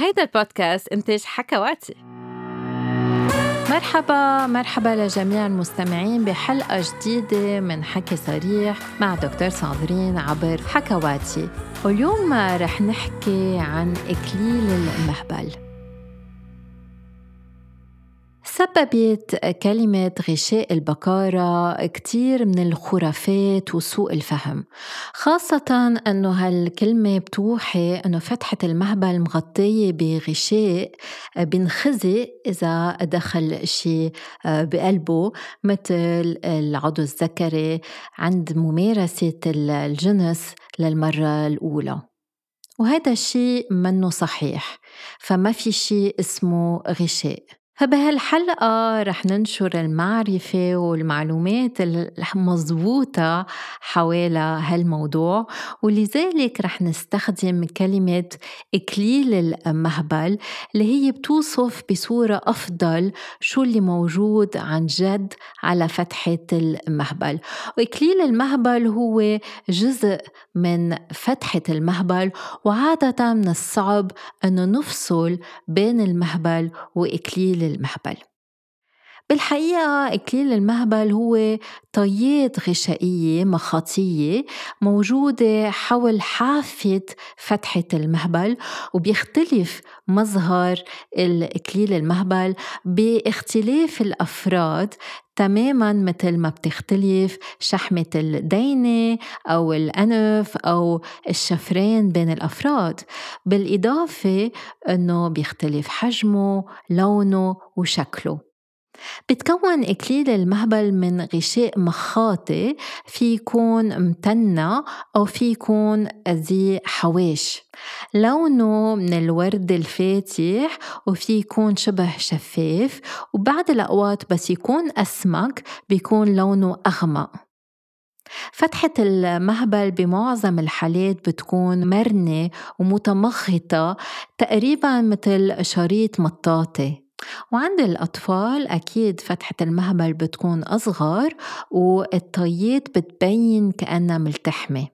هيدا البودكاست إنتاج حكواتي مرحبا مرحبا لجميع المستمعين بحلقة جديدة من حكي صريح مع دكتور صابرين عبر حكواتي واليوم رح نحكي عن إكليل المهبل. سببت كلمة غشاء البكارة كتير من الخرافات وسوء الفهم خاصة أنه هالكلمة بتوحي أنه فتحة المهبل مغطية بغشاء بنخزي إذا دخل شيء بقلبه مثل العضو الذكري عند ممارسة الجنس للمرة الأولى. وهذا الشيء منه صحيح فما في شيء اسمه غشاء فبهالحلقة رح ننشر المعرفة والمعلومات المضبوطة حوالي هالموضوع ولذلك رح نستخدم كلمة إكليل المهبل اللي هي بتوصف بصورة أفضل شو اللي موجود عن جد على فتحة المهبل. وإكليل المهبل هو جزء من فتحة المهبل وعادة من الصعب أنه نفصل بين المهبل وإكليل المهبل بالحقيقة إكليل المهبل هو طيات غشائية مخاطية موجودة حول حافة فتحة المهبل وبيختلف مظهر الإكليل المهبل باختلاف الأفراد تماما مثل ما بتختلف شحمة الدينة أو الأنف أو الشفرين بين الأفراد. بالإضافة أنه بيختلف حجمه لونه وشكله. بتكون إكليل المهبل من غشاء مخاطي في يكون متنة أو في يكون ذي حواش. لونه من الورد الفاتح وفي يكون شبه شفاف وبعد الأوقات بس يكون أسمك بيكون لونه أغمق. فتحة المهبل بمعظم الحالات بتكون مرنة ومتمخطة تقريبا مثل شريط مطاطي. وعند الأطفال أكيد فتحة المهبل بتكون أصغر والطيات بتبين كأنها ملتحمة.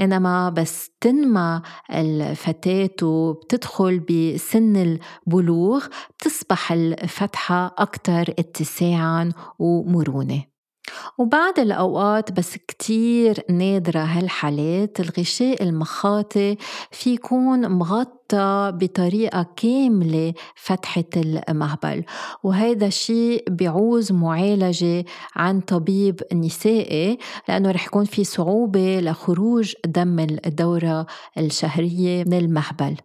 إنما بس تنمى الفتاة وبتدخل بسن البلوغ بتصبح الفتحة أكثر اتساعا ومرونة. وبعد الأوقات بس كتير نادرة هالحالات الغشاء المخاطي في يكون مغطى بطريقة كاملة فتحة المهبل وهذا الشيء بيعوز معالجة عن طبيب نسائي لأنه رح يكون في صعوبة لخروج دم الدورة الشهرية من المهبل.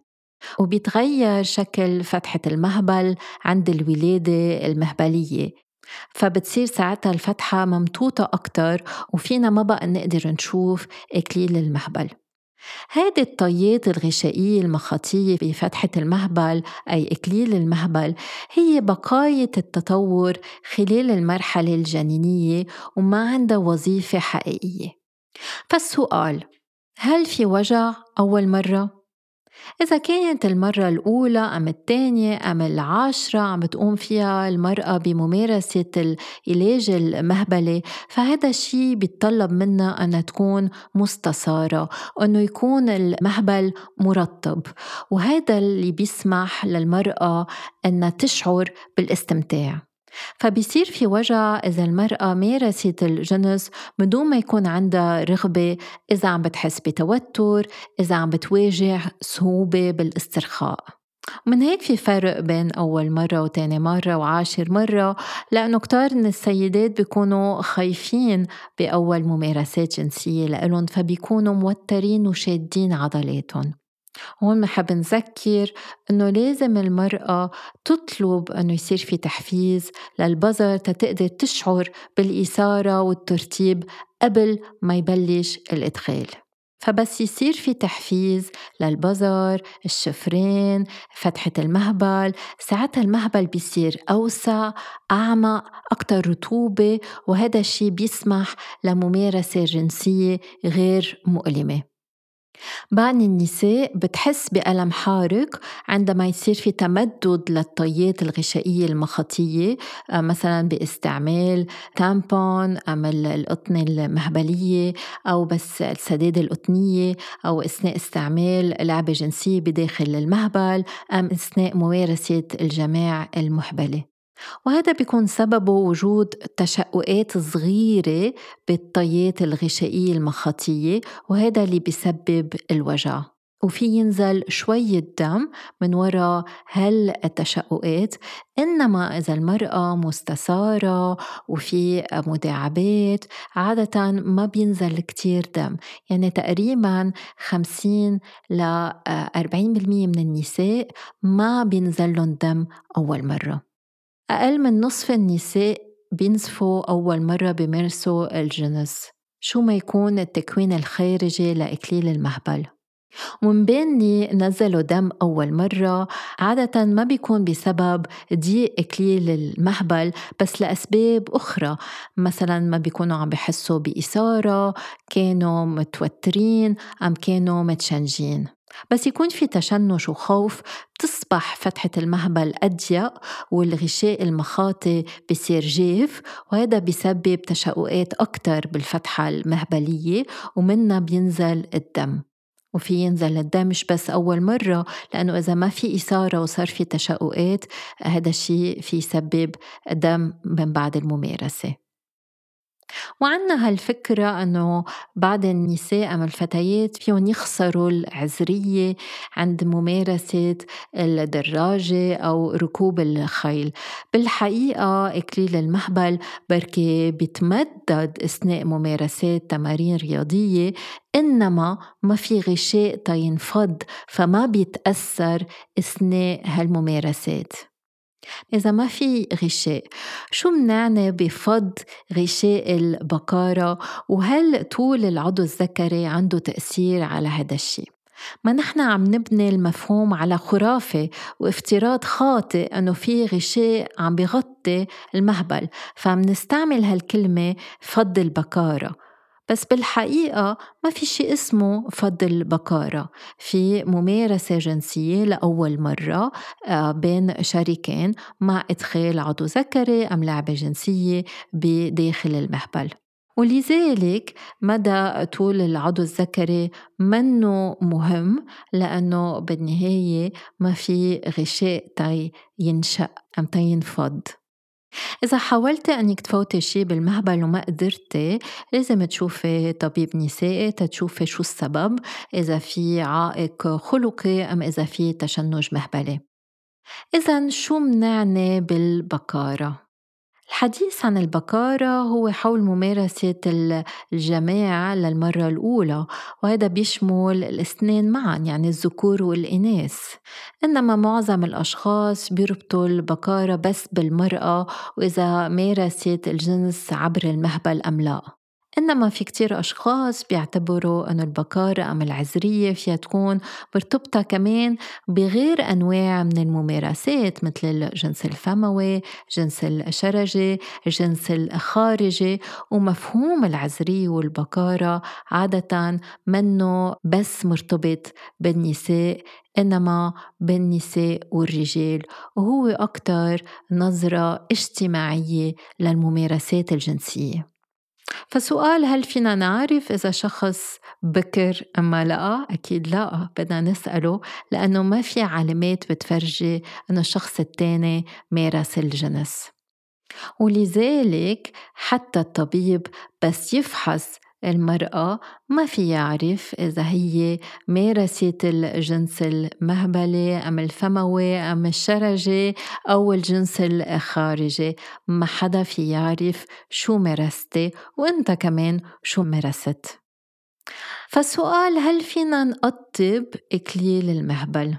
وبيتغير شكل فتحة المهبل عند الولادة المهبلية. فبتصير ساعتها الفتحة ممطوطة أكتر وفينا ما بقى نقدر نشوف إكليل المهبل هيدي الطيات الغشائية المخاطية بفتحة المهبل أي إكليل المهبل هي بقايا التطور خلال المرحلة الجنينية وما عندها وظيفة حقيقية فالسؤال هل في وجع أول مرة؟ إذا كانت المرة الأولى أم الثانية أم العاشرة عم بتقوم فيها المرأة بممارسة العلاج المهبلي فهذا الشيء بيتطلب منها أنها تكون مستسارة وأنه يكون المهبل مرطب وهذا اللي بيسمح للمرأة أنها تشعر بالاستمتاع. فبيصير في وجع إذا المرأة مارست الجنس من دون ما يكون عندها رغبة إذا عم بتحس بتوتر إذا عم بتواجه صعوبة بالاسترخاء. من هيك في فرق بين أول مرة وتاني مرة وعاشر مرة لأنه كتار من السيدات بيكونوا خايفين بأول ممارسات جنسية لإلهم فبيكونوا موترين وشادين عضلاتهم. هون بنحب نذكر إنه لازم المرأة تطلب إنه يصير في تحفيز للبظر تتقدر تشعر بالإثارة والترتيب قبل ما يبلش الإدخال. فبس يصير في تحفيز للبظر الشفرين فتحة المهبل. ساعتها المهبل بيصير أوسع أعمق أكثر رطوبة وهذا الشيء بيسمح لممارسة جنسية غير مؤلمة. بعض النساء بتحس بألم حارق عندما يصير في تمدد للطيات الغشائية المخاطية آه، مثلا باستعمال تامبون أم القطنة المهبلية أو بس السدادة القطنية أو أثناء استعمال لعبة جنسية بداخل المهبل أم أثناء ممارسة الجماع المحبلة وهذا بيكون سببه وجود تشققات صغيرة بالطيات الغشائية المخاطية وهذا اللي بيسبب الوجع. وفي ينزل شوية دم من وراء هالتشققات إنما إذا المرأة مستسارة وفي مداعبات عادة ما بينزل كتير دم. يعني تقريبا 50 ل 40% من النساء ما بينزل لهم دم أول مرة. أقل من نصف النساء بينزفوا أول مرة بيمارسوا الجنس شو ما يكون التكوين الخارجي لإكليل المهبل. ومن بين اللي نزلوا دم أول مرة عادة ما بيكون بسبب ضيق إكليل المهبل بس لأسباب أخرى. مثلا ما بيكونوا عم بحسوا بإثارة كانوا متوترين أم كانوا متشنجين. بس يكون في تشنج وخوف بتصبح فتحة المهبل أضيق والغشاء المخاطي بصير جاف وهذا بيسبب تشققات أكتر بالفتحة المهبلية ومنها بينزل الدم. وفي ينزل الدم مش بس أول مرة لأنه إذا ما في إثارة وصار في تشققات هذا الشيء في يسبب دم من بعد الممارسة. وعنا هالفكرة أنه بعض النساء أم الفتيات فيهم يخسروا العذرية عند ممارسة الدراجة أو ركوب الخيل. بالحقيقة إكليل المهبل بركي بيتمدد أثناء ممارسات تمارين رياضية إنما ما في غشاء تينفض فما بيتأثر أثناء هالممارسات. إذا ما في غشاء شو منعني بفض غشاء البكارة وهل طول العضو الذكري عنده تأثير على هذا الشيء؟ ما نحن عم نبني المفهوم على خرافة وافتراض خاطئ أنه في غشاء عم بغطي المهبل فعم نستعمل هالكلمة فض البكارة بس بالحقيقة ما في شيء اسمه فض البكارة في ممارسة جنسية لأول مرة آه، بين شريكين مع إدخال عضو ذكري أم لعبة جنسية بداخل المهبل. ولذلك مدى طول العضو الذكري منه مهم لأنه بالنهاية ما في غشاء تي ينشأ أم تينفض إذا حاولتي أنك تفوتي شي بالمهبل وما قدرتي لازم تشوفي طبيب نسائي تتشوفي شو السبب إذا في عائق خلقي أم إذا في تشنج مهبلي إذا شو منعني بالبكارة؟ الحديث عن البكارة هو حول ممارسة الجماعة للمرة الأولى وهذا بيشمل الاثنين معا يعني الذكور والإناث. إنما معظم الأشخاص بيربطوا البكارة بس بالمرأة وإذا مارست الجنس عبر المهبل أم لا. إنما في كتير أشخاص بيعتبروا أنه البكارة أم العذرية فيها تكون مرتبطة كمان بغير أنواع من الممارسات مثل الجنس الفموي جنس الشرجي الجنس الخارجي ومفهوم العذرية والبكارة عادة منه بس مرتبط بالنساء إنما بالنساء والرجال. وهو أكتر نظرة اجتماعية للممارسات الجنسية. فسؤال هل فينا نعرف إذا شخص بكر أما لا؟ أكيد لا بدنا نسأله لأنه ما في علامات بتفرجي أنه الشخص التاني مارس الجنس ولذلك حتى الطبيب بس يفحص المرأة ما في يعرف إذا هي مارست الجنس المهبلي أم الفموي أم الشرجي أو الجنس الخارجي ما حدا في يعرف شو مارستي وإنت كمان شو مارست فالسؤال هل فينا نقطب إكليل المهبل؟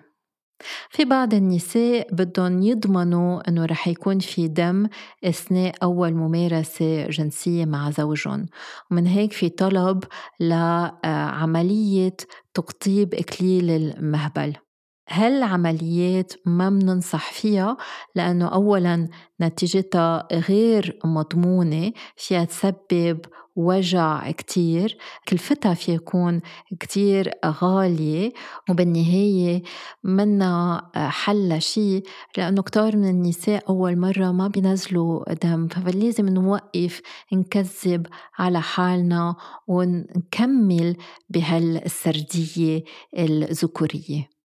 في بعض النساء بدهم يضمنوا إنه رح يكون في دم أثناء أول ممارسة جنسية مع زوجهم. ومن هيك في طلب لعمليه تقطيب إكليل المهبل. هالعمليات ما بننصح فيها؟ لأنه أولا نتيجتها غير مضمونة فيها تسبب وجع كتير كلفتها في يكون كتير غالية وبالنهاية منا حل شيء لأنه كتار من النساء أول مرة ما بينزلوا دم فلازم نوقف نكذب على حالنا ونكمل بهالسردية الذكورية.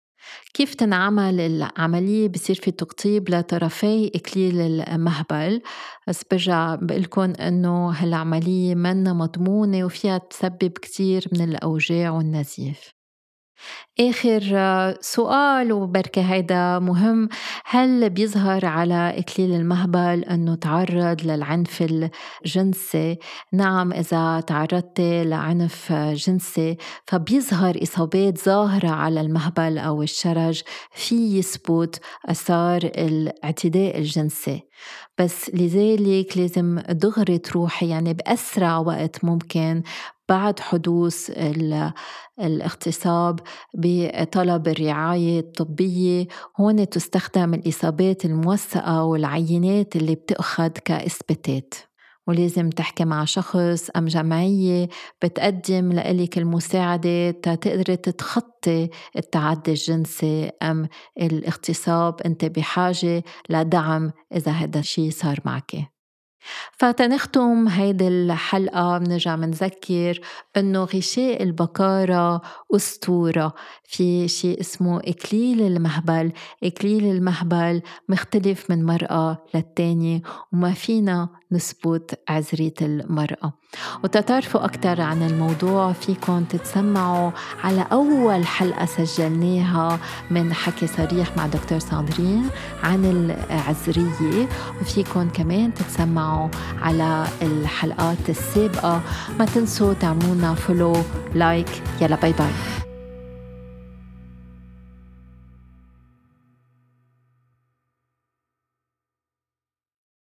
كيف تنعمل العملية بصير في تقطيب لطرفي إكليل المهبل؟ بس برجع بقلكن إنه هالعملية منا مضمونة وفيها تسبب كتير من الأوجاع والنزيف. آخر سؤال وبركة هيدا مهم هل بيظهر على إكليل المهبل أنه تعرض للعنف الجنسي؟ نعم إذا تعرضت لعنف جنسي فبيظهر إصابات ظاهرة على المهبل أو الشرج في يثبت أثار الاعتداء الجنسي بس لذلك لازم دغري تروحي يعني بأسرع وقت ممكن بعد حدوث الاغتصاب بطلب الرعاية الطبية هون تستخدم الإصابات الموثقة والعينات اللي بتأخذ كإثباتات. ولازم تحكي مع شخص أم جمعية بتقدم لإلك المساعدة تقدري تتخطي التعدي الجنسي أم الاغتصاب. أنت بحاجة لدعم إذا هذا الشيء صار معك. فتنختم هيدي الحلقة بنرجع منذكر إنه غشاء البكارة أسطورة. في شيء اسمه إكليل المهبل. إكليل المهبل مختلف من مرأة للتانية وما فينا نثبت عذرية المرأة. وتتعرفوا أكثر عن الموضوع فيكم تتسمعوا على أول حلقة سجلناها من حكي صريح مع دكتور ساندرين عن العذرية وفيكم كمان تتسمعوا على الحلقات السابقة. ما تنسوا تعملونا follow like يلا bye bye